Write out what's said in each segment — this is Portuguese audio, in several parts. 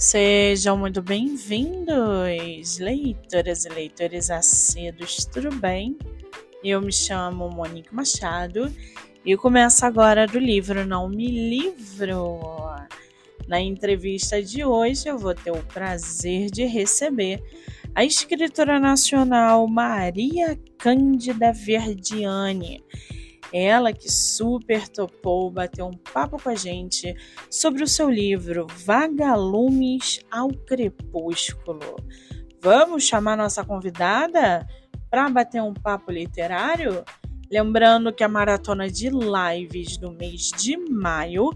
Sejam muito bem-vindos, leitoras e leitores acedos, tudo bem? Eu me chamo Monique Machado e começo agora do livro Não Me Livro. Na entrevista de hoje eu vou ter o prazer de receber a escritora nacional Maria Cândida Verdiane ela que super topou bater um papo com a gente sobre o seu livro Vagalumes ao Crepúsculo. Vamos chamar nossa convidada para bater um papo literário? Lembrando que a maratona de lives do mês de maio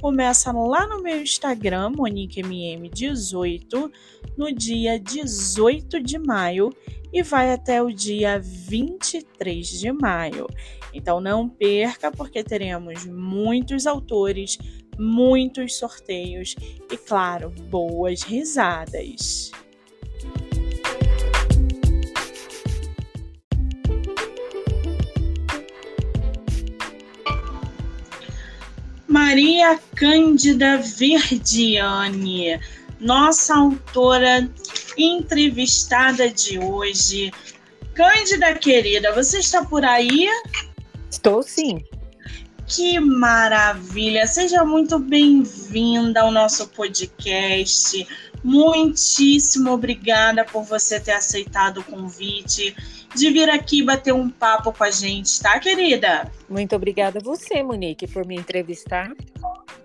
começa lá no meu Instagram, MoniqueMM18, no dia 18 de maio e vai até o dia 23 de maio. Então não perca, porque teremos muitos autores, muitos sorteios e, claro, boas risadas. Maria Cândida Verdiane, nossa autora entrevistada de hoje. Cândida querida, você está por aí? Estou sim. Que maravilha! Seja muito bem-vinda ao nosso podcast. Muitíssimo obrigada por você ter aceitado o convite de vir aqui bater um papo com a gente, tá, querida? Muito obrigada a você, Monique, por me entrevistar.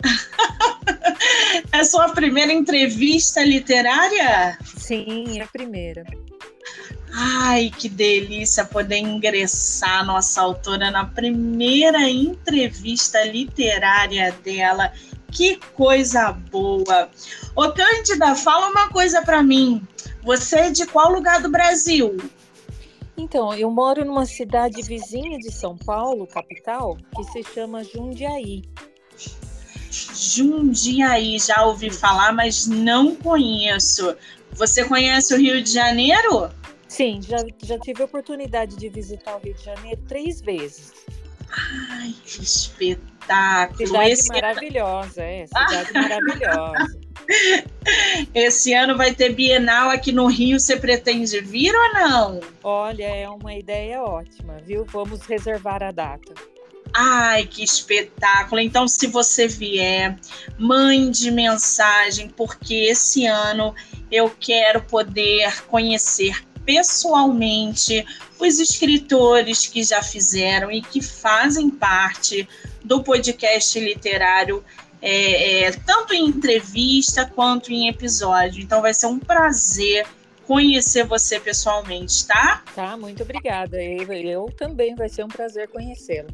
é sua primeira entrevista literária? Sim, é a primeira. Ai, que delícia poder ingressar nossa autora na primeira entrevista literária dela. Que coisa boa. Ô Cândida, fala uma coisa para mim. Você é de qual lugar do Brasil? Então, eu moro numa cidade vizinha de São Paulo, capital, que se chama Jundiaí. Jundiaí, já ouvi falar, mas não conheço. Você conhece o Rio de Janeiro? Sim, já, já tive a oportunidade de visitar o Rio de Janeiro três vezes. Ai, que espetáculo! Cidade Esse maravilhosa, é, cidade maravilhosa. Esse ano vai ter Bienal aqui no Rio, você pretende vir ou não? Olha, é uma ideia ótima, viu? Vamos reservar a data. Ai, que espetáculo! Então, se você vier, mande mensagem, porque esse ano eu quero poder conhecer pessoalmente os escritores que já fizeram e que fazem parte do podcast literário, é, é, tanto em entrevista quanto em episódio. Então vai ser um prazer conhecer você pessoalmente, tá? Tá, muito obrigada. Eu, eu também vai ser um prazer conhecê-lo.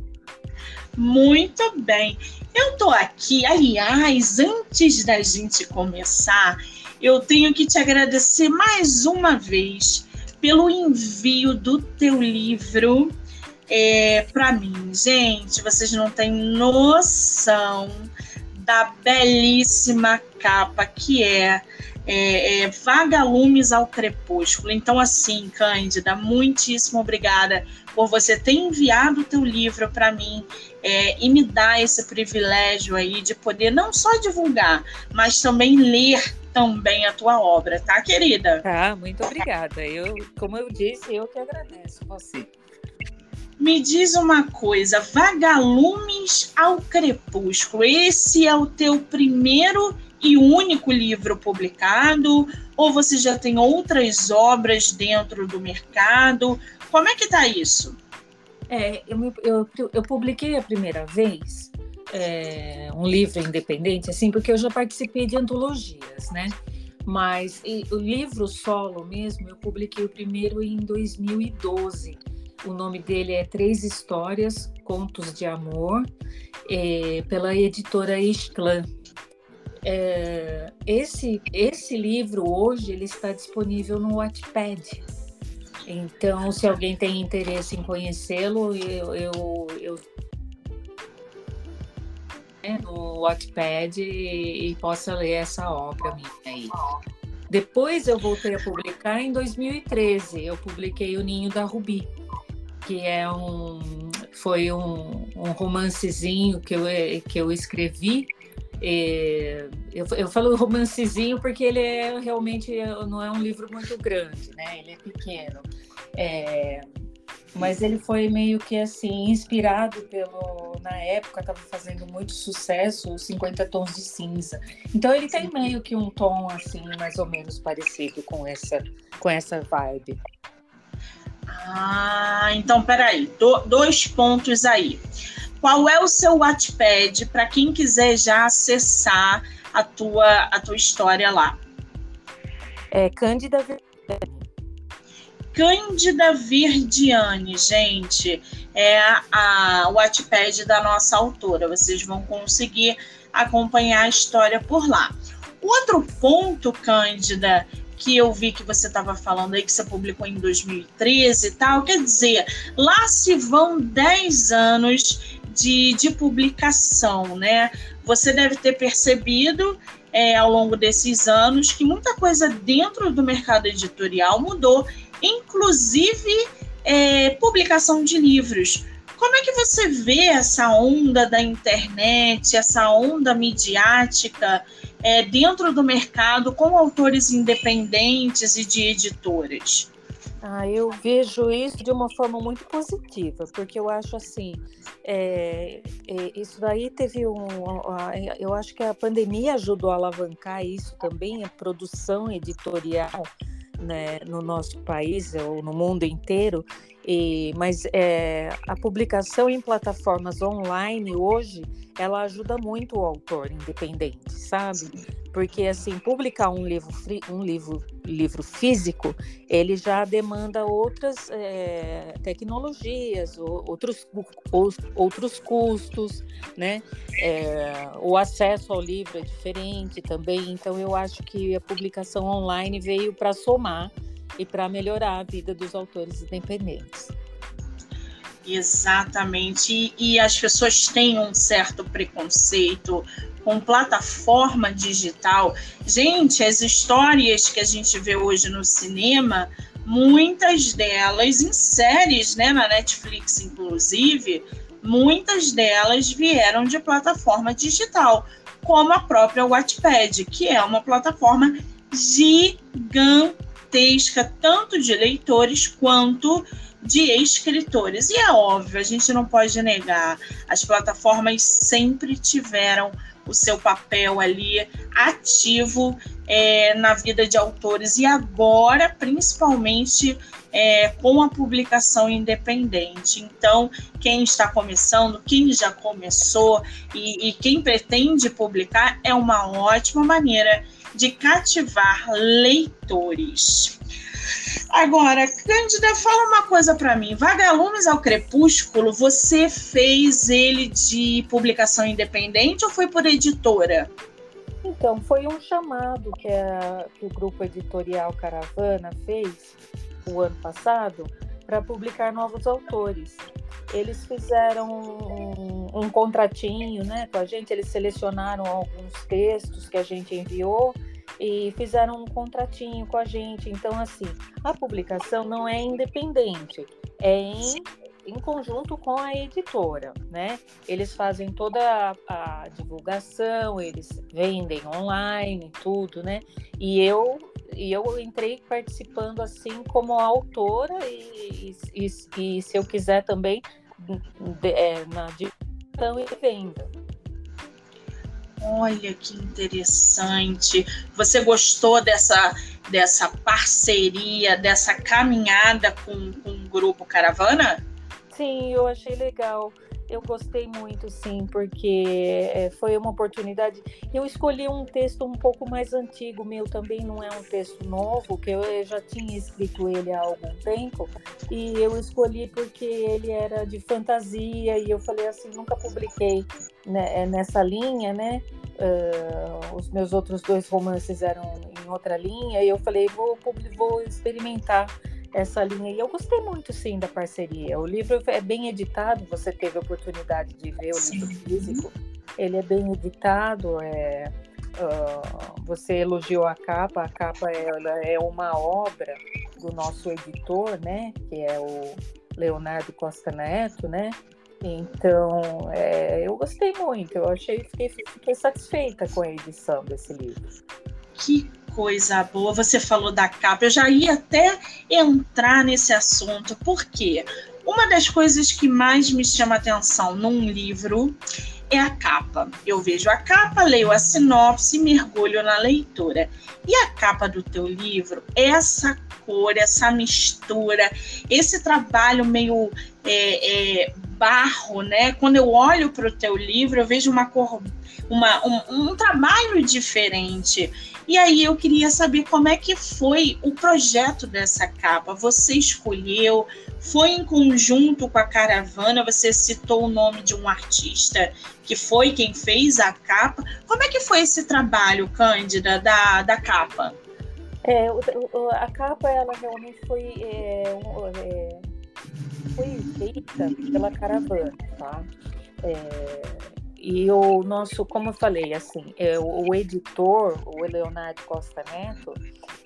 Muito bem. Eu tô aqui, aliás, antes da gente começar, eu tenho que te agradecer mais uma vez pelo envio do teu livro é, para mim. Gente, vocês não têm noção da belíssima capa que é, é, é Vagalumes ao Crepúsculo. Então, assim, Cândida, muitíssimo obrigada por você ter enviado o teu livro para mim é, e me dar esse privilégio aí de poder não só divulgar, mas também ler também a tua obra, tá, querida? Tá, muito obrigada. Eu, como eu disse, eu que agradeço você. Me diz uma coisa, Vagalumes ao Crepúsculo, esse é o teu primeiro e único livro publicado? Ou você já tem outras obras dentro do mercado? Como é que tá isso? É, eu, eu, eu publiquei a primeira vez é, um livro independente, assim, porque eu já participei de antologias, né? Mas e, o livro solo mesmo, eu publiquei o primeiro em 2012. O nome dele é Três Histórias, Contos de Amor, é, pela editora Exclã. É, esse, esse livro hoje ele está disponível no Wattpad. Então, se alguém tem interesse em conhecê-lo, eu, eu, eu né, no Wattpad e, e possa ler essa obra minha aí. Depois eu voltei a publicar em 2013. Eu publiquei O Ninho da Rubi, que é um foi um, um romancezinho que eu, que eu escrevi E eu, eu falo romancezinho porque ele é realmente não é um livro muito grande, né? Ele é pequeno. É, mas ele foi meio que assim inspirado pelo na época estava fazendo muito sucesso os 50 tons de cinza. Então ele tem meio que um tom assim mais ou menos parecido com essa com essa vibe. Ah então peraí. Do, dois pontos aí qual é o seu Wattpad para quem quiser já acessar a tua a tua história lá é Cândida Cândida Verdiane, gente, é a, o Wattpad da nossa autora. Vocês vão conseguir acompanhar a história por lá. Outro ponto, Cândida, que eu vi que você estava falando aí, que você publicou em 2013 e tal, quer dizer, lá se vão 10 anos de, de publicação, né? Você deve ter percebido é, ao longo desses anos que muita coisa dentro do mercado editorial mudou inclusive é, publicação de livros. Como é que você vê essa onda da internet, essa onda midiática é, dentro do mercado com autores independentes e de editoras? Ah, eu vejo isso de uma forma muito positiva, porque eu acho assim, é, é, isso daí teve um, eu acho que a pandemia ajudou a alavancar isso também, a produção editorial né, no nosso país ou no mundo inteiro, e, mas é, a publicação em plataformas online hoje ela ajuda muito o autor independente, sabe? Porque assim publicar um livro um livro livro físico ele já demanda outras é, tecnologias, outros outros custos, né? É, o acesso ao livro é diferente também. Então eu acho que a publicação online veio para somar e para melhorar a vida dos autores independentes. Exatamente. E, e, as pessoas têm um certo preconceito com plataforma digital. Gente, as histórias que a gente vê hoje no cinema, muitas delas em séries, né, na Netflix inclusive, muitas delas vieram de plataforma digital, como a própria Wattpad, que é uma plataforma gigantesca, tanto de leitores quanto de escritores. E é óbvio, a gente não pode negar, as plataformas sempre tiveram o seu papel ali ativo é, na vida de autores e agora, principalmente, é, com a publicação independente. Então, quem está começando, quem já começou e, e quem pretende publicar é uma ótima maneira de cativar leitores. Agora, Cândida, fala uma coisa para mim. Vagalumes ao Crepúsculo, você fez ele de publicação independente ou foi por editora? Então, foi um chamado que, a, que o grupo editorial Caravana fez o ano passado para publicar novos autores. Eles fizeram um, um, contratinho né, com a gente, eles selecionaram alguns textos que a gente enviou e fizeram um contratinho com a gente. Então, assim, a publicação não é independente, é em, em conjunto com a editora, né? Eles fazem toda a, a divulgação, eles vendem online, tudo, né? E eu e eu entrei participando assim como autora e, e, e, se eu quiser também de, é, na divulgação e venda. Olha que interessante. Você gostou dessa, dessa parceria, dessa caminhada com, com o grupo Caravana? Sim, eu achei legal. Eu gostei muito, sim, porque é, foi uma oportunidade. Eu escolhi um texto um pouco mais antigo, meu também não é um texto novo, que eu já tinha escrito ele há algum tempo, e eu escolhi porque ele era de fantasia, e eu falei assim: nunca publiquei né, nessa linha, né? Uh, os meus outros dois romances eram em outra linha, e eu falei: vou, vou experimentar essa linha. E eu gostei muito, sim, da parceria. O livro é bem editado, você teve a oportunidade de ver o sim. livro físico. Ele é bem editado, é, uh, você elogiou a capa, a capa ela é uma obra do nosso editor, né, que é o Leonardo Costa Neto, né, Então, é, eu gostei muito, eu achei, fiquei, fiquei satisfeita com a edição desse livro. Que coisa boa, você falou da capa, eu já ia até entrar nesse assunto, porque uma das coisas que mais me chama atenção num livro é a capa. Eu vejo a capa, leio a sinopse mergulho na leitura. E a capa do teu livro, essa cor, essa mistura, esse trabalho meio é, é, barro, né? Quando eu olho para o teu livro, eu vejo uma cor, uma, um, um trabalho diferente. E aí eu queria saber como é que foi o projeto dessa capa. Você escolheu, foi em conjunto com a caravana, você citou o nome de um artista que foi quem fez a capa. Como é que foi esse trabalho, Cândida, da, da capa? É, a capa, ela realmente foi, é, é, foi feita pela caravana, tá? É, e o nosso, como eu falei, assim, é, o, o editor, o Leonardo Costa Neto,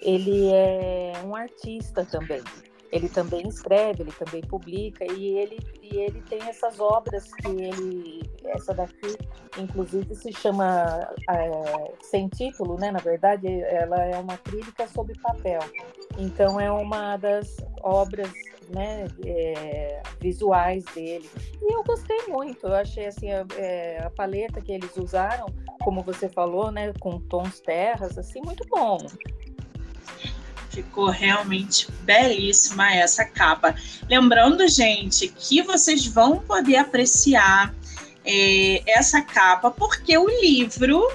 ele é um artista também ele também escreve, ele também publica e ele e ele tem essas obras que ele essa daqui inclusive se chama é, sem título, né? Na verdade, ela é uma crítica sobre papel. Então é uma das obras né, é, visuais dele. E eu gostei muito, eu achei assim, a, é, a, paleta que eles usaram, como você falou, né, com tons terras, assim, muito bom. Ficou realmente belíssima essa capa. Lembrando, gente, que vocês vão poder apreciar é, essa capa, porque o livro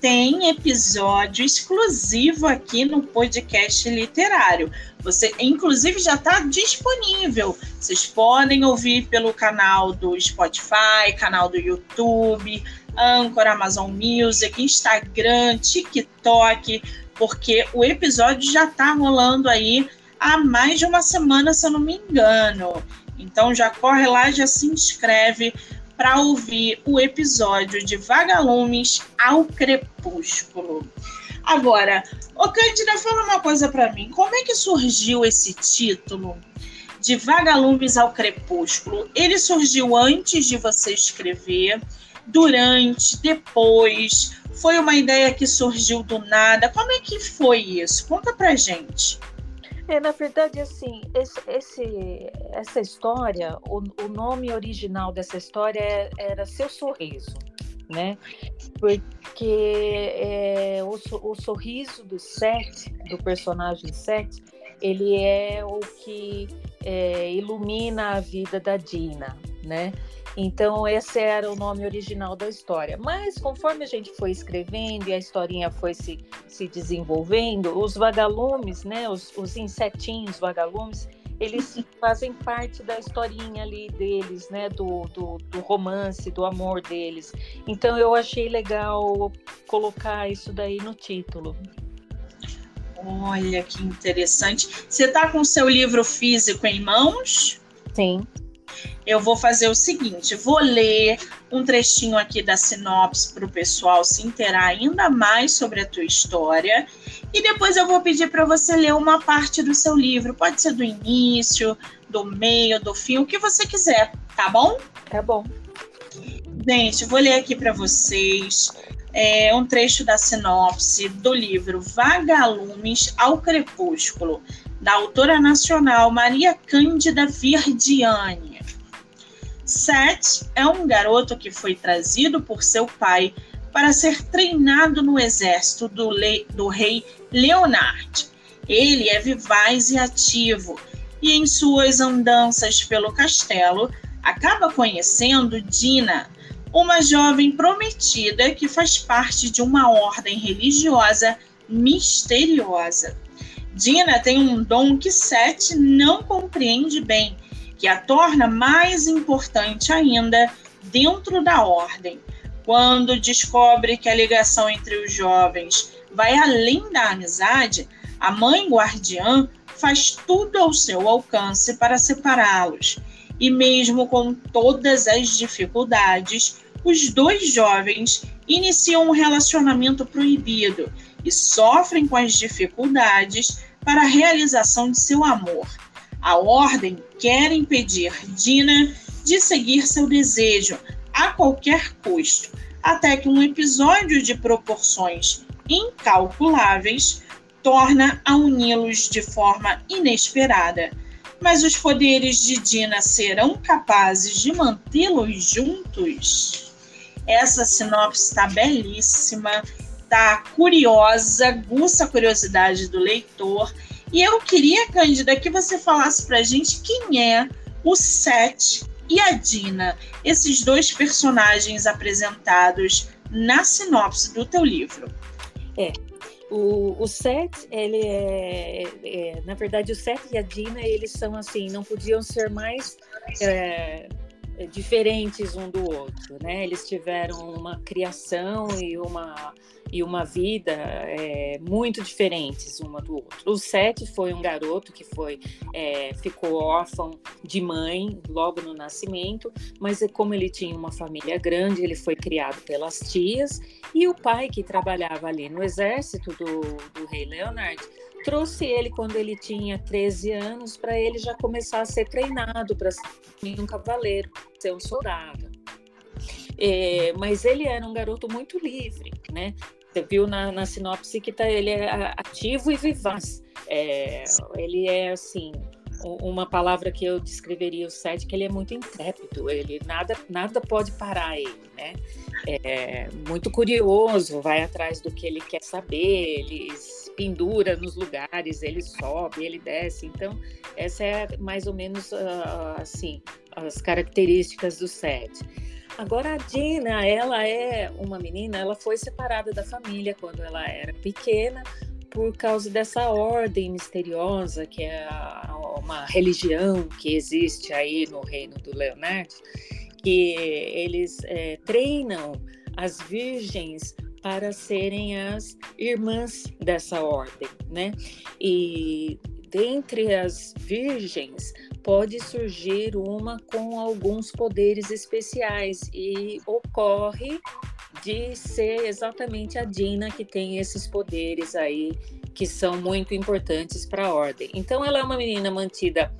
tem episódio exclusivo aqui no podcast literário. Você, inclusive, já está disponível. Vocês podem ouvir pelo canal do Spotify, canal do YouTube, Anchor, Amazon Music, Instagram, TikTok porque o episódio já está rolando aí há mais de uma semana, se eu não me engano. Então já corre lá, já se inscreve para ouvir o episódio de Vagalumes ao Crepúsculo. Agora, ô Cândida, fala uma coisa para mim. Como é que surgiu esse título de Vagalumes ao Crepúsculo? Ele surgiu antes de você escrever, durante, depois? Foi uma ideia que surgiu do nada? Como é que foi isso? Conta pra gente. É, na verdade, assim, esse, esse, essa história, o, o, nome original dessa história é, era Seu Sorriso, né? Porque é, o, o sorriso do Seth, do personagem Seth, ele é o que é, ilumina a vida da Dina, né? Então, esse era o nome original da história. Mas, conforme a gente foi escrevendo e a historinha foi se, se desenvolvendo, os vagalumes, né, os, os insetinhos vagalumes, eles fazem parte da historinha ali deles, né, do, do, do, romance, do amor deles. Então, eu achei legal colocar isso daí no título. Olha que interessante. Você está com o seu livro físico em mãos? Sim eu vou fazer o seguinte: vou ler um trechinho aqui da sinopse para o pessoal se inteirar ainda mais sobre a tua história. E depois eu vou pedir para você ler uma parte do seu livro. Pode ser do início, do meio, do fim, o que você quiser, tá bom? Tá bom. Gente, vou ler aqui para vocês é, um trecho da sinopse do livro Vagalumes ao Crepúsculo, da autora nacional Maria Cândida Virdiane. Seth é um garoto que foi trazido por seu pai para ser treinado no exército do, do rei Leonard. Ele é vivaz e ativo, e em suas andanças pelo castelo, acaba conhecendo Dina, uma jovem prometida que faz parte de uma ordem religiosa misteriosa. Dina tem um dom que Seth não compreende bem que a torna mais importante ainda dentro da ordem, quando descobre que a ligação entre os jovens vai além da amizade, a mãe guardiã faz tudo ao seu alcance para separá-los. E mesmo com todas as dificuldades, os dois jovens iniciam um relacionamento proibido e sofrem com as dificuldades para a realização de seu amor. A ordem quer impedir Dina de seguir seu desejo a qualquer custo, até que um episódio de proporções incalculáveis torna a uni-los de forma inesperada. Mas os poderes de Dina serão capazes de mantê-los juntos? Essa sinopse está belíssima, está curiosa, aguça a curiosidade do leitor. E eu queria, Cândida, que você falasse para a gente quem é o Seth e a Dina, esses dois personagens apresentados na sinopse do teu livro. É, o, o Seth, ele é, é, na verdade, o Seth e a Dina, eles são assim, não podiam ser mais é, diferentes um do outro, né? Eles tiveram uma criação e uma e uma vida é, muito diferentes uma do outro. O Seth foi um garoto que foi é, ficou órfão de mãe logo no nascimento, mas como ele tinha uma família grande, ele foi criado pelas tias e o pai que trabalhava ali no exército do, do rei Leonard trouxe ele quando ele tinha 13 anos para ele já começar a ser treinado para ser um cavaleiro, ser um soldado. É, mas ele era um garoto muito livre, né? Você viu na, na sinopse que tá, ele é ativo e vivaz. É, ele é assim, uma palavra que eu descreveria o Seth, que ele é muito intrépido, ele nada, nada pode parar ele, né? É muito curioso, vai atrás do que ele quer saber, ele pendura nos lugares, ele sobe, ele desce. Então, essa é mais ou menos uh, assim as características do Seth. Agora a Dina, ela é uma menina, ela foi separada da família quando ela era pequena por causa dessa ordem misteriosa que é uma religião que existe aí no reino do Leonardo, que eles é, treinam as virgens para serem as irmãs dessa ordem, né? E dentre as virgens pode surgir uma com alguns poderes especiais e ocorre de ser exatamente a Dina que tem esses poderes aí que são muito importantes para a ordem. Então ela é uma menina mantida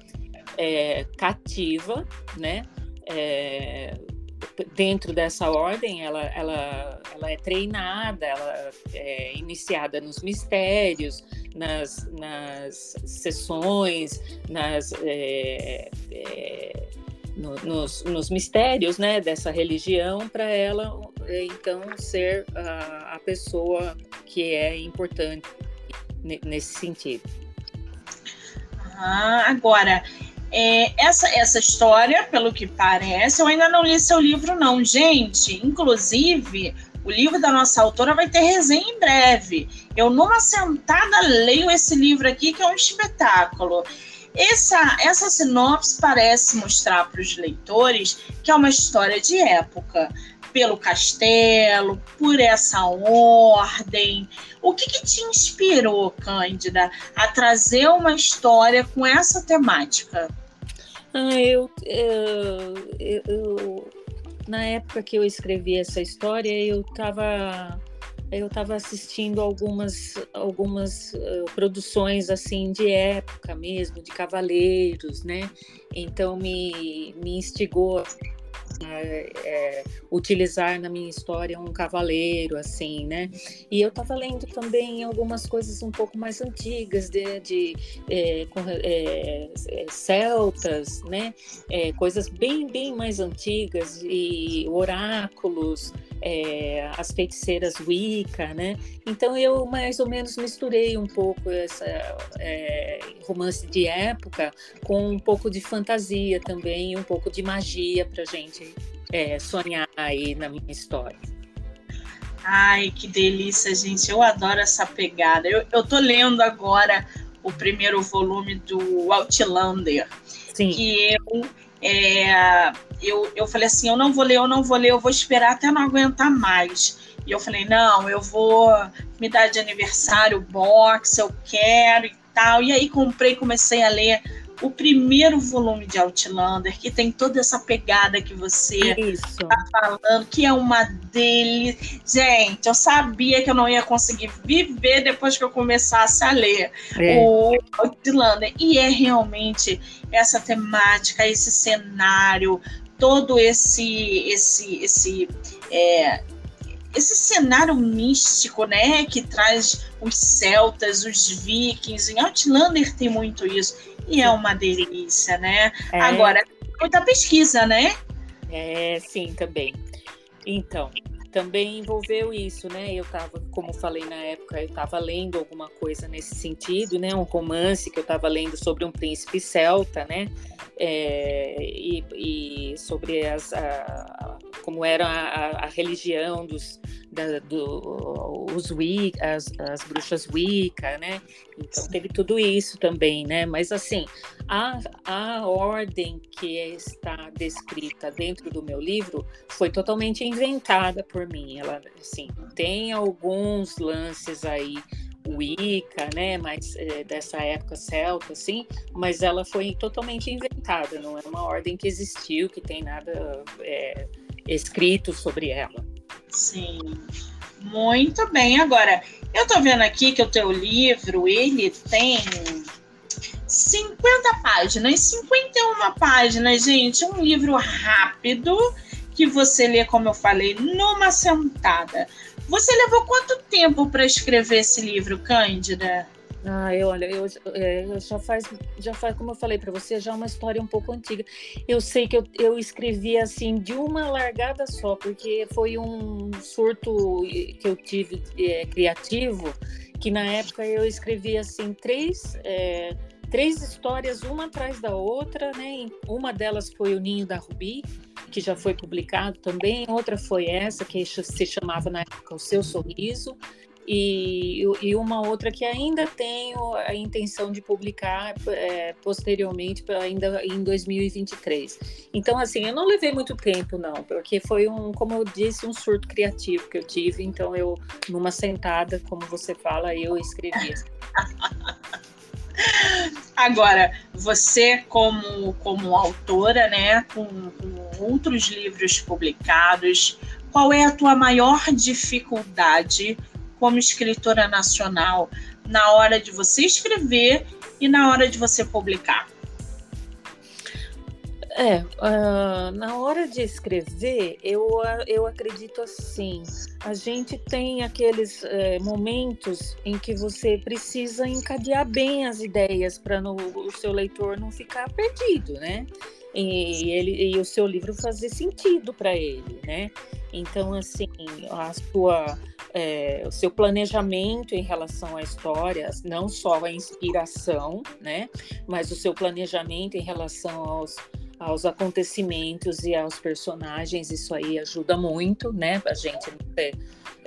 é, cativa, né? É, dentro dessa ordem, ela, ela, ela é treinada, ela é iniciada nos mistérios, nas, nas sessões, nas, é, é, no, nos, nos, mistérios né, dessa religião, para ela então ser a, a pessoa que é importante nesse sentido. Ah, agora, é, essa, essa história, pelo que parece, eu ainda não li seu livro, não. Gente, inclusive, o livro da nossa autora vai ter resenha em breve. Eu, numa sentada, leio esse livro aqui, que é um espetáculo. Essa, essa sinopse parece mostrar para os leitores que é uma história de época, pelo castelo, por essa ordem. O que, que te inspirou, Cândida, a trazer uma história com essa temática? Ah, eu, eu, eu, eu, na época que eu escrevi essa história, eu estava eu estava assistindo algumas algumas uh, produções assim de época mesmo de cavaleiros né então me, me instigou é, utilizar na minha história um cavaleiro, assim, né? E eu estava lendo também algumas coisas um pouco mais antigas, de, de é, é, é celtas, né? É, coisas bem, bem mais antigas, e oráculos, é, as feiticeiras Wicca, né? Então eu mais ou menos misturei um pouco essa é, romance de época com um pouco de fantasia também, um pouco de magia para gente é, sonhar aí na minha história. Ai, que delícia, gente! Eu adoro essa pegada. Eu, eu tô lendo agora o primeiro volume do Outlander, Sim. que eu é, eu, eu falei assim, eu não vou ler, eu não vou ler, eu vou esperar até não aguentar mais. E eu falei, não, eu vou me dar de aniversário box, eu quero e tal. E aí comprei, comecei a ler o primeiro volume de Outlander, que tem toda essa pegada que você está falando, que é uma dele. Gente, eu sabia que eu não ia conseguir viver depois que eu começasse a ler é. o Outlander. E é realmente essa temática, esse cenário todo esse esse esse é, esse cenário místico, né, que traz os celtas, os vikings, em Outlander tem muito isso e é uma delícia, né? É. Agora muita pesquisa, né? É, sim, também. Então, também envolveu isso, né? Eu estava, como falei na época, eu estava lendo alguma coisa nesse sentido, né? Um romance que eu estava lendo sobre um príncipe celta, né? É, e, e, sobre as, a, como era a, a religião dos, da, do, os Wicca, as, as bruxas Wicca, né? Então teve tudo isso também, né? Mas assim, a, a ordem que está descrita dentro do meu livro foi totalmente inventada por mim. Ela, assim, tem alguns lances aí Wicca, né, mas é, dessa época celta, assim, mas ela foi totalmente inventada, não é uma ordem que existiu, que tem nada é, escrito sobre ela. Sim, muito bem. Agora, eu tô vendo aqui que o teu livro, ele tem 50 páginas, 51 páginas, gente, um livro rápido que você lê, como eu falei, numa sentada. Você levou quanto tempo para escrever esse livro, Cândida? Ah, eu, olha, eu, é, eu, já faz, já faz, como eu falei para você, já é uma história um pouco antiga. Eu sei que eu, eu escrevi assim de uma largada só, porque foi um surto que eu tive é, criativo, que na época eu escrevi assim três é, três histórias uma atrás da outra, né? Uma delas foi o Ninho da Rubi, que já foi publicado também. Outra foi essa que se chamava na época O Seu Sorriso e, e uma outra que ainda tenho a intenção de publicar é, posteriormente, ainda em 2023. Então, assim, eu não levei muito tempo, não, porque foi um, como eu disse, um surto criativo que eu tive. Então, eu, numa sentada, como você fala, eu escrevi. Agora, você como, como autora, né, com, com outros livros publicados, qual é a tua maior dificuldade como escritora nacional na hora de você escrever e na hora de você publicar? É, uh, na hora de escrever, eu, eu acredito assim: a gente tem aqueles uh, momentos em que você precisa encadear bem as ideias para o seu leitor não ficar perdido, né? E, ele, e o seu livro fazer sentido para ele, né? Então, assim, a sua é, o seu planejamento em relação à história, não só a inspiração, né, mas o seu planejamento em relação aos, aos acontecimentos e aos personagens, isso aí ajuda muito, né, a gente não ter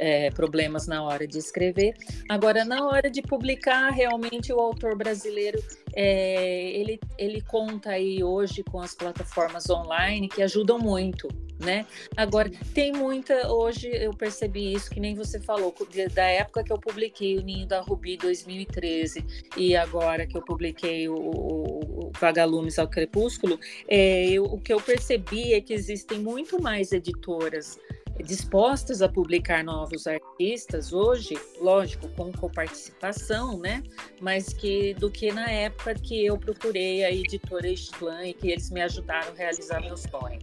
é, problemas na hora de escrever. Agora, na hora de publicar, realmente o autor brasileiro é, ele, ele conta aí hoje com as plataformas online que ajudam muito, né? Agora, tem muita, hoje eu percebi isso, que nem você falou, da época que eu publiquei o Ninho da Rubi 2013 e agora que eu publiquei o, o, o Vagalumes ao Crepúsculo, é, eu, o que eu percebi é que existem muito mais editoras dispostas a publicar novos artistas hoje, lógico, com coparticipação, né? Mas que do que na época que eu procurei a editora Slam e que eles me ajudaram a realizar meu sonho.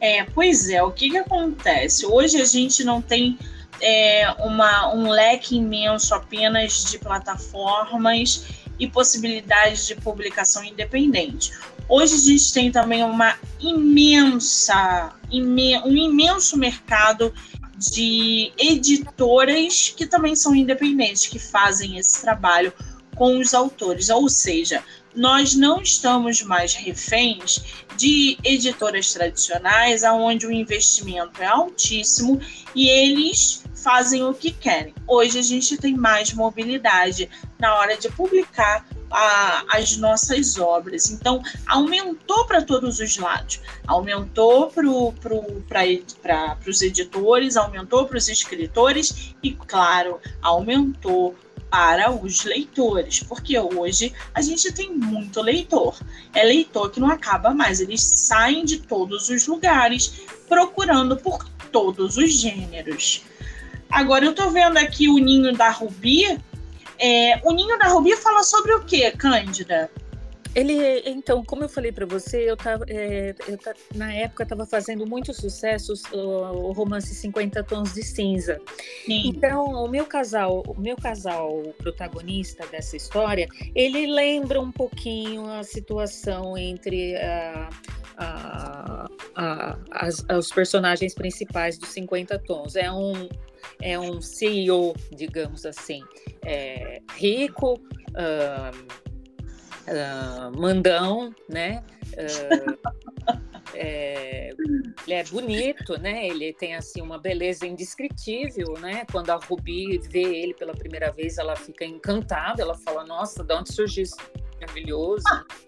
É, pois é, o que, que acontece? Hoje a gente não tem é, uma, um leque imenso apenas de plataformas e possibilidades de publicação independente. Hoje a gente tem também uma imensa, imen um imenso mercado de editoras que também são independentes, que fazem esse trabalho com os autores. Ou seja, nós não estamos mais reféns de editoras tradicionais, onde o investimento é altíssimo e eles fazem o que querem. Hoje a gente tem mais mobilidade na hora de publicar a, as nossas obras. Então, aumentou para todos os lados. Aumentou para pro, pro, os editores, aumentou para os escritores e, claro, aumentou para os leitores, porque hoje a gente tem muito leitor. É leitor que não acaba mais, eles saem de todos os lugares procurando por todos os gêneros. Agora eu estou vendo aqui o Ninho da Rubi. É, o Ninho da Rubi fala sobre o que, Cândida? Ele, então, como eu falei para você, eu tava, é, eu na época estava fazendo muito sucesso o, o, romance 50 Tons de Cinza. Sim. Então, o meu casal, o meu casal protagonista dessa história, ele lembra um pouquinho a situação entre a, a, a, personagens principais dos 50 Tons. É um é um CEO, digamos assim, é, rico. Uh, uh, mandão, né? Uh, é, ele é bonito, né? Ele tem assim uma beleza indescritível, né? Quando a Ruby vê ele pela primeira vez, ela fica encantada. Ela fala: Nossa, de onde surgiu? Maravilhoso.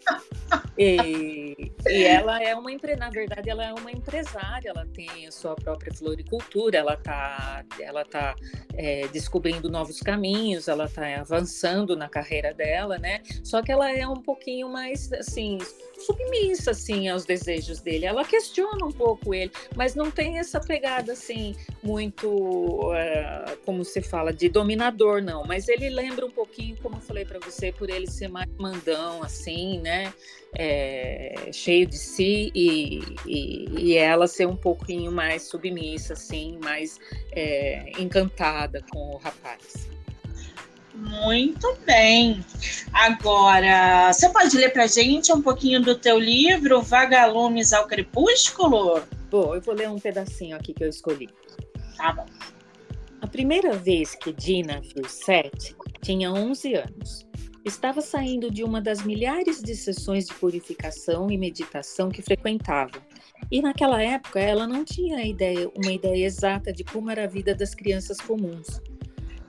E, e, ela é uma na verdade ela é uma empresária, ela tem a sua própria floricultura, ela está ela tá é, descobrindo novos caminhos, ela está avançando na carreira dela, né? Só que ela é um pouquinho mais assim submissa assim aos desejos dele. Ela questiona um pouco ele, mas não tem essa pegada assim muito uh, como se fala de dominador não. Mas ele lembra um pouquinho, como eu falei para você, por ele ser mais mandão assim, né? É, cheio de si e, e, e, ela ser um pouquinho mais submissa assim, mais é, encantada com o rapaz. Muito bem. Agora, você pode ler para gente um pouquinho do teu livro Vagalumes ao Crepúsculo? Bom, eu vou ler um pedacinho aqui que eu escolhi. Tá bom. A primeira vez que Dina viu Seth tinha 11 anos. Estava saindo de uma das milhares de sessões de purificação e meditação que frequentava. E naquela época ela não tinha ideia, uma ideia exata de como era a vida das crianças comuns.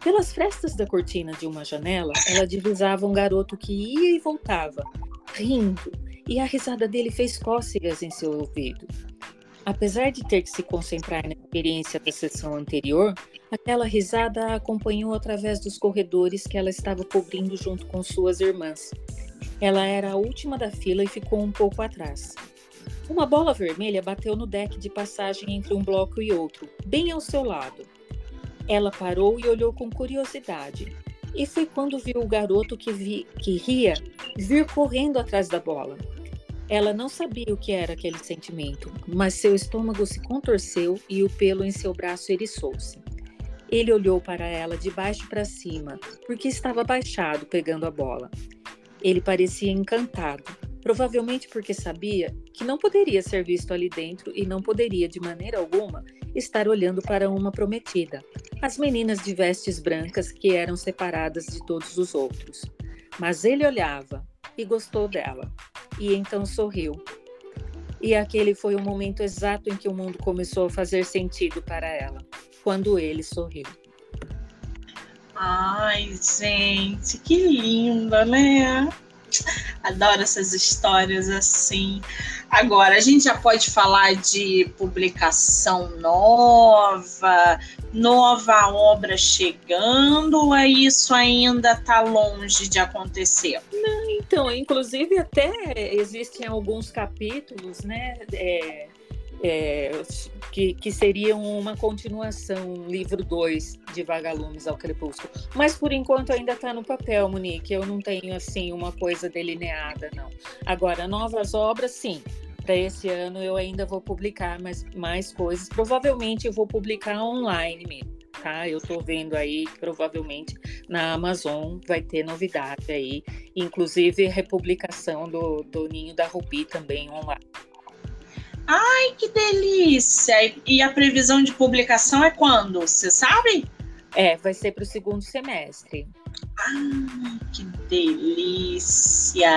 Pelas frestas da cortina de uma janela, ela divisava um garoto que ia e voltava, rindo, e a risada dele fez cócegas em seu ouvido. Apesar de ter que se concentrar na experiência da sessão anterior, aquela risada a acompanhou através dos corredores que ela estava cobrindo junto com suas irmãs. Ela era a última da fila e ficou um pouco atrás. Uma bola vermelha bateu no deck de passagem entre um bloco e outro, bem ao seu lado. Ela parou e olhou com curiosidade. E foi quando viu o garoto que, vi, que ria vir correndo atrás da bola. Ela não sabia o que era aquele sentimento, mas seu estômago se contorceu e o pelo em seu braço eriçou-se. Ele olhou para ela de baixo para cima, porque estava abaixado pegando a bola. Ele parecia encantado, provavelmente porque sabia que não poderia ser visto ali dentro e não poderia, de maneira alguma, estar olhando para uma prometida, as meninas de vestes brancas que eram separadas de todos os outros. Mas ele olhava e gostou dela, e então sorriu. E aquele foi o momento exato em que o mundo começou a fazer sentido para ela, quando ele sorriu. Ai, gente, que linda, né? Adoro essas histórias assim. Agora, a gente já pode falar de publicação nova, nova obra chegando, ou é isso ainda está longe de acontecer? Não, então, inclusive até existem alguns capítulos, né? É, é, que, que seriam uma continuação, livro 2 de Vagalumes ao Crepúsculo. Mas por enquanto ainda está no papel, Monique. Eu não tenho assim uma coisa delineada, não. Agora, novas obras, sim. Para esse ano eu ainda vou publicar mais, mais coisas. Provavelmente eu vou publicar online mesmo. Tá? Eu estou vendo aí que provavelmente na Amazon vai ter novidade aí, inclusive republicação do, do Ninho da Rubi também online. Ai, que delícia! E a previsão de publicação é quando? Você sabe? É, vai ser para o segundo semestre. Ai, que delícia!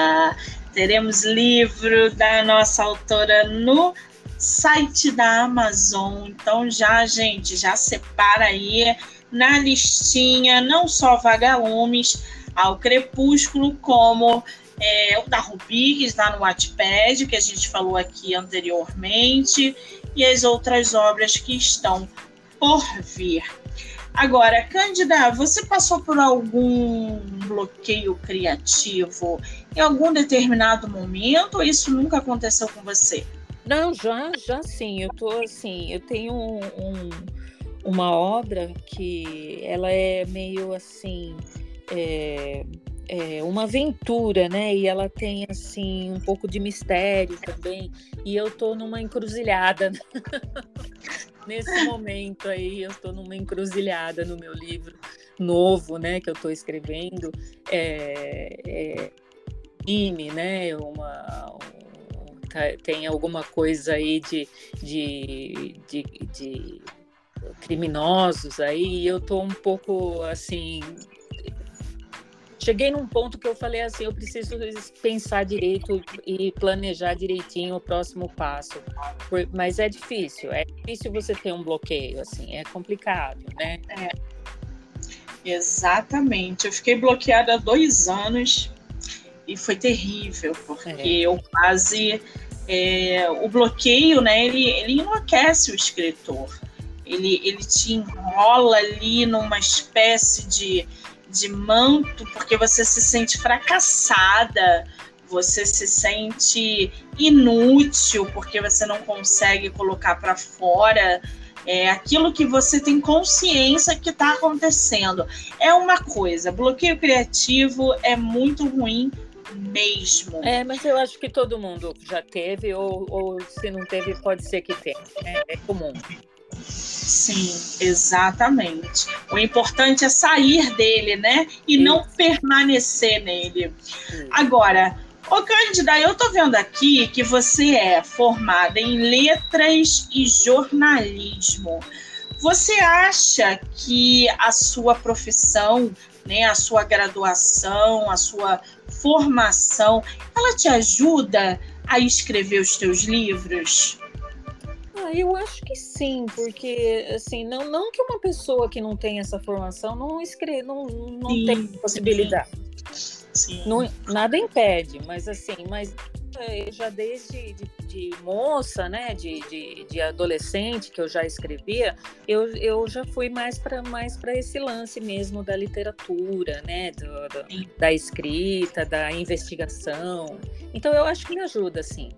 Teremos livro da nossa autora no site da Amazon. Então já, gente, já separa aí na listinha não só Vagalumes ao Crepúsculo, como é, o da Rubi, que está no Wattpad, que a gente falou aqui anteriormente, e as outras obras que estão por vir. Agora, Cândida, você passou por algum bloqueio criativo em algum determinado momento ou isso nunca aconteceu com você? Não, já, já sim. Eu tô assim, eu tenho um, um, uma obra que ela é meio assim. É, é, uma aventura, né? E ela tem assim um pouco de mistério também. E eu tô numa encruzilhada nesse momento aí. Eu tô numa encruzilhada no meu livro novo, né? Que eu tô escrevendo. É, é, né? Uma, um, tá, tem alguma coisa aí de, de, de, de criminosos aí. E eu tô um pouco assim cheguei num ponto que eu falei assim, eu preciso pensar direito e planejar direitinho o próximo passo. Mas é difícil, é difícil você ter um bloqueio, assim, é complicado, né? É. Exatamente. Eu fiquei bloqueada há dois anos e foi terrível, porque é. eu quase. É, o bloqueio, né, ele, ele enlouquece o escritor. Ele, ele te enrola ali numa espécie de de manto, porque você se sente fracassada, você se sente inútil, porque você não consegue colocar para fora é, aquilo que você tem consciência que está acontecendo. É uma coisa, bloqueio criativo é muito ruim mesmo. É, mas eu acho que todo mundo já teve, ou, ou se não teve, pode ser que tenha. É, é comum. Sim, exatamente. O importante é sair dele, né? E Isso. não permanecer nele. Sim. Agora, ô Cândida, eu tô vendo aqui que você é formada em letras e jornalismo. Você acha que a sua profissão, né, a sua graduação, a sua formação, ela te ajuda a escrever os teus livros? Ah, eu acho que sim, porque assim, não, não que uma pessoa que não tem essa formação não escreve, não, não sim, tem possibilidade. Sim. Não, nada impede, mas assim, mas eh, já desde de, de moça, né, de, de, de, adolescente que eu já escrevia, eu, eu já fui mais para mais para esse lance mesmo da literatura, né, do, do, da escrita, da investigação. Então eu acho que me ajuda, sim.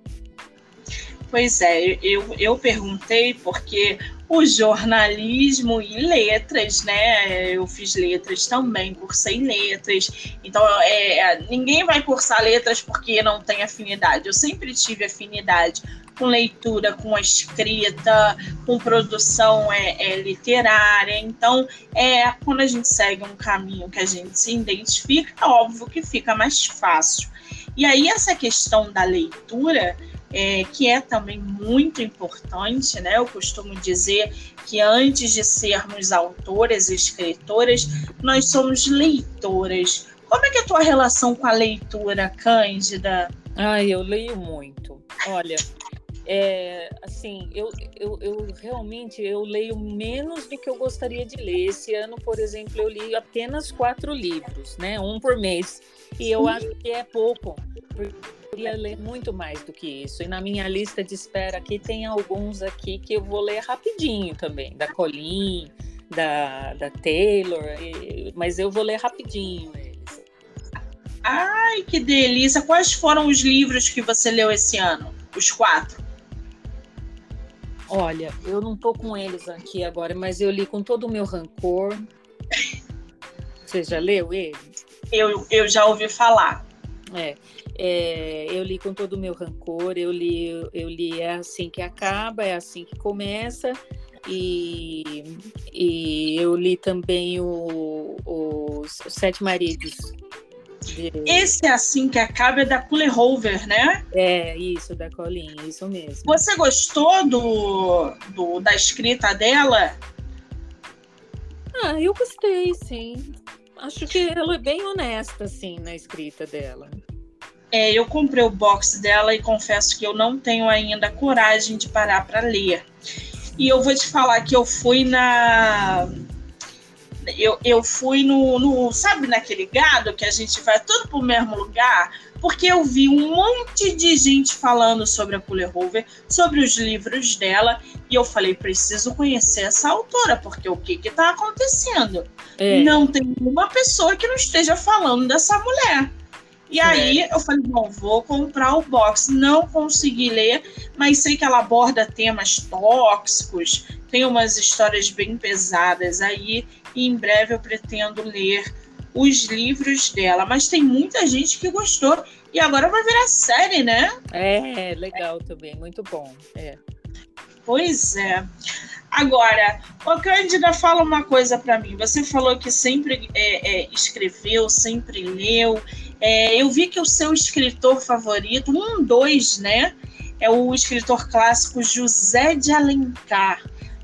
Pois é, eu, eu perguntei porque o jornalismo e letras, né? Eu fiz letras também, cursei letras. Então, é, ninguém vai cursar letras porque não tem afinidade. Eu sempre tive afinidade com leitura, com escrita, com produção é, é, literária. Então, é quando a gente segue um caminho que a gente se identifica, é óbvio que fica mais fácil. E aí, essa questão da leitura é, que é também muito importante, né? Eu costumo dizer que antes de sermos autoras e escritoras, nós somos leitoras. Como é que é a tua relação com a leitura, Cândida? Ai, eu leio muito. Olha, é, assim, eu, eu, eu, realmente eu leio menos do que eu gostaria de ler. Esse ano, por exemplo, eu li apenas quatro livros, né? Um por mês. E eu acho que é pouco, porque queria ler muito mais do que isso. E na minha lista de espera aqui tem alguns aqui que eu vou ler rapidinho também, da Colin, da, da Taylor, e, mas eu vou ler rapidinho eles. Ai, que delícia! Quais foram os livros que você leu esse ano? Os quatro? Olha, eu não tô com eles aqui agora, mas eu li com todo o meu rancor. Você já leu eles? Eu, eu já ouvi falar. É, é, eu li com todo o meu rancor, eu li, eu li é assim que acaba, é assim que começa, e, e eu li também o, o, os Sete Maridos. De... Esse é assim que acaba é da Hover, né? É, isso, da Colin, isso mesmo. Você gostou do, do, da escrita dela? Ah, eu gostei, sim. Acho que ela é bem honesta, assim, na escrita dela. É, eu comprei o box dela e confesso que eu não tenho ainda coragem de parar para ler. E eu vou te falar que eu fui na. Eu, eu fui no, no. Sabe naquele gado que a gente vai tudo pro mesmo lugar? Porque eu vi um monte de gente falando sobre a Pullerhover, sobre os livros dela, e eu falei, preciso conhecer essa autora, porque o que que tá acontecendo? É. Não tem uma pessoa que não esteja falando dessa mulher. E é. aí eu falei, bom, vou comprar o box. Não consegui ler, mas sei que ela aborda temas tóxicos, tem umas histórias bem pesadas aí, e em breve eu pretendo ler os livros dela, mas tem muita gente que gostou e agora vai virar série, né? É, legal também, muito bom. É. Pois é. Agora, o Cândida fala uma coisa para mim. Você falou que sempre é, é, escreveu, sempre leu. É, eu vi que o seu escritor favorito, um, dois, né? É o escritor clássico José de Alencar.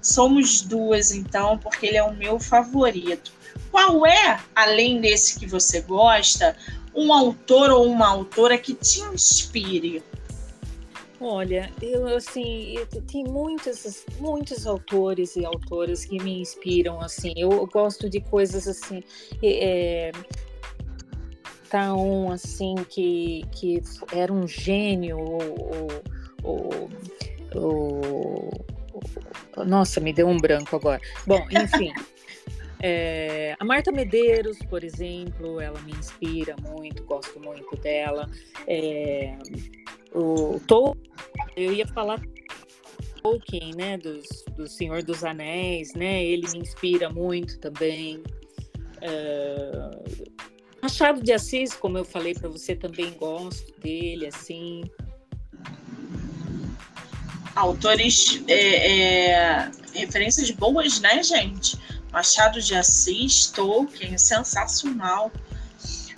Somos duas, então, porque ele é o meu favorito. Qual é, além desse que você gosta, um autor ou uma autora que te inspire? Olha, eu assim, tem muitos, muitos autores e autoras que me inspiram assim. Eu gosto de coisas assim. É, tá um assim que, que era um gênio, o, o, o, nossa, me deu um branco agora. Bom, enfim. É, a Marta Medeiros, por exemplo, ela me inspira muito, gosto muito dela. É, o Tolkien, eu ia falar Tolkien, né, dos, do Senhor dos Anéis, né, ele me inspira muito também. Uh, Machado de Assis, como eu falei para você, também gosto dele, assim. Autores, é, é, referências boas, né, gente? Machado de Assis, Tolkien, sensacional.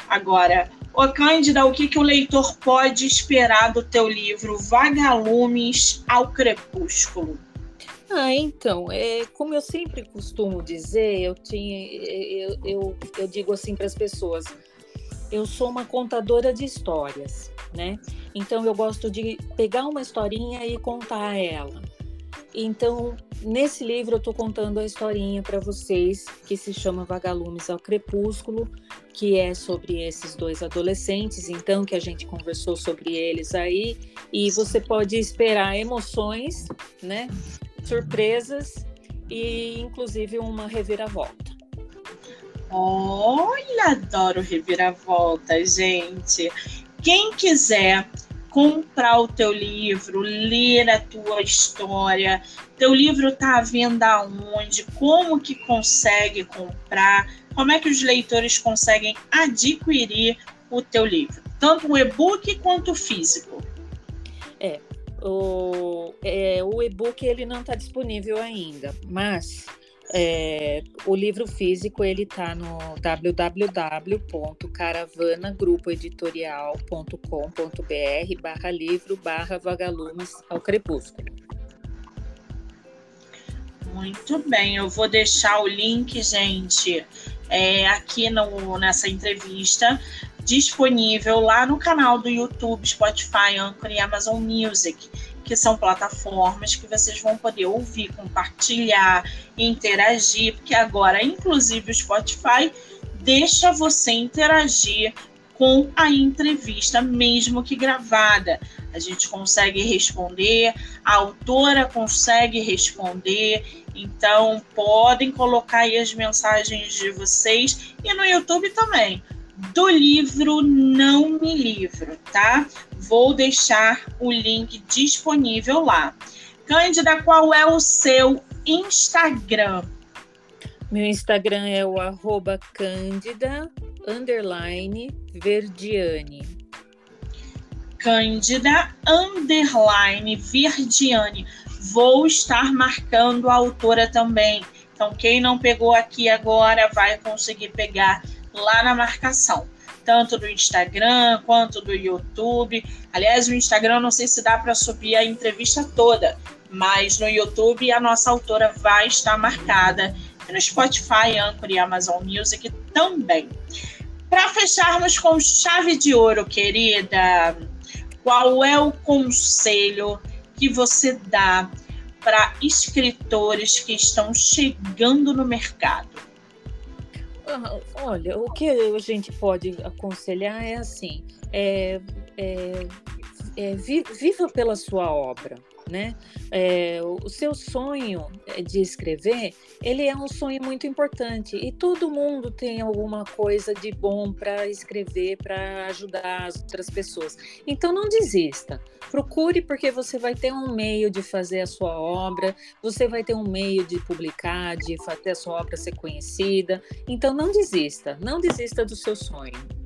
Agora, Ô Cândida, o que, que o leitor pode esperar do teu livro Vagalumes ao Crepúsculo? Ah, então, é, como eu sempre costumo dizer, eu, tinha, eu, eu, eu digo assim para as pessoas, eu sou uma contadora de histórias, né? Então eu gosto de pegar uma historinha e contar ela. Então, nesse livro eu estou contando a historinha para vocês que se chama Vagalumes ao Crepúsculo, que é sobre esses dois adolescentes, então que a gente conversou sobre eles aí, e você pode esperar emoções, né? Surpresas e inclusive uma reviravolta. Olha, adoro reviravolta, gente. Quem quiser comprar o teu livro, ler a tua história. Teu livro está à venda onde? Como que consegue comprar? Como é que os leitores conseguem adquirir o teu livro? Tanto o e-book quanto o físico. É, o, é, o e-book ele não está disponível ainda, mas é, o livro físico ele está no www.caravanagrupoeditorial.com.br barra livro barra vagalumes ao crepúsculo. Muito bem, eu vou deixar o link, gente, é, aqui no, nessa entrevista disponível lá no canal do YouTube, Spotify, Anchor e Amazon Music que são plataformas que vocês vão poder ouvir, compartilhar, interagir, porque agora, inclusive, o Spotify deixa você interagir com a entrevista, mesmo que gravada. A gente consegue responder, a autora consegue responder, então podem colocar aí as mensagens de vocês e no YouTube também do livro Não Me Livro, tá? Vou deixar o link disponível lá. Cândida, qual é o seu Instagram? Meu Instagram é o arroba Cândida underline Verdiane. Cândida underline Verdiane. Vou estar marcando a autora também. Então, quem não pegou aqui agora vai conseguir pegar lá na marcação, tanto do Instagram quanto do YouTube. Aliás, o Instagram não sei se dá para subir a entrevista toda, mas no YouTube a nossa autora vai estar marcada e no Spotify, Anchor e Amazon Music também. Para fecharmos com chave de ouro, querida, qual é o conselho que você dá para escritores que estão chegando no mercado? Olha, o que a gente pode aconselhar é assim: é, é, é, viva pela sua obra, né? É, o seu sonho é, de escrever, ele é um sonho muito importante e todo mundo tem alguma coisa de bom para escrever, para ajudar as outras pessoas. Então não desista. Procure porque você vai ter um meio de fazer a sua obra, você vai ter um meio de publicar, de fazer a sua obra ser conhecida. Então não desista, não desista do seu sonho.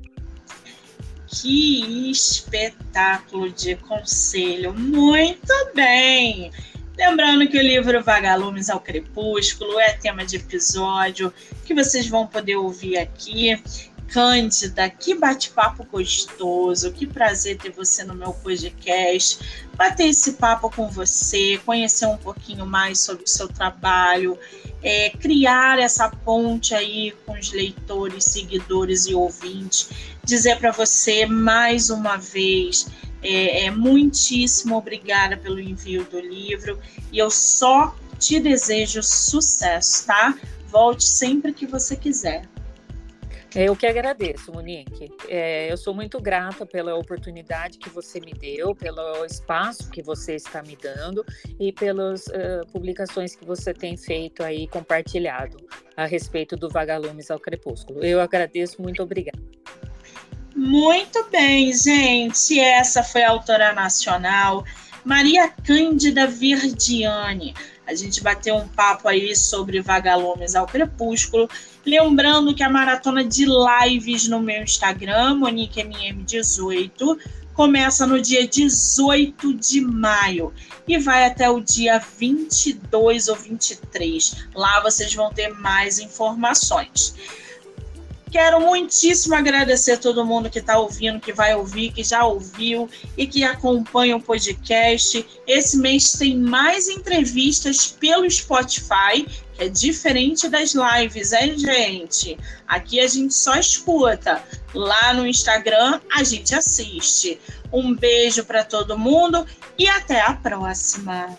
Que espetáculo de conselho! Muito bem! Lembrando que o livro Vagalumes ao Crepúsculo é tema de episódio que vocês vão poder ouvir aqui. Cândida, que bate-papo gostoso, que prazer ter você no meu podcast, bater esse papo com você, conhecer um pouquinho mais sobre o seu trabalho, é, criar essa ponte aí com os leitores, seguidores e ouvintes, dizer para você mais uma vez é, é, muitíssimo obrigada pelo envio do livro e eu só te desejo sucesso, tá? Volte sempre que você quiser. Eu que agradeço, Monique. É, eu sou muito grata pela oportunidade que você me deu, pelo espaço que você está me dando e pelas uh, publicações que você tem feito aí, compartilhado a respeito do Vagalumes ao Crepúsculo. Eu agradeço, muito obrigada. Muito bem, gente. Essa foi a autora nacional Maria Cândida Verdiane. A gente bateu um papo aí sobre Vagalumes ao Crepúsculo. Lembrando que a maratona de lives no meu Instagram, MoniqueMM18, começa no dia 18 de maio e vai até o dia 22 ou 23. Lá vocês vão ter mais informações. Quero muitíssimo agradecer a todo mundo que está ouvindo, que vai ouvir, que já ouviu e que acompanha o podcast. Esse mês tem mais entrevistas pelo Spotify, que é diferente das lives, hein, gente? Aqui a gente só escuta. Lá no Instagram a gente assiste. Um beijo para todo mundo e até a próxima.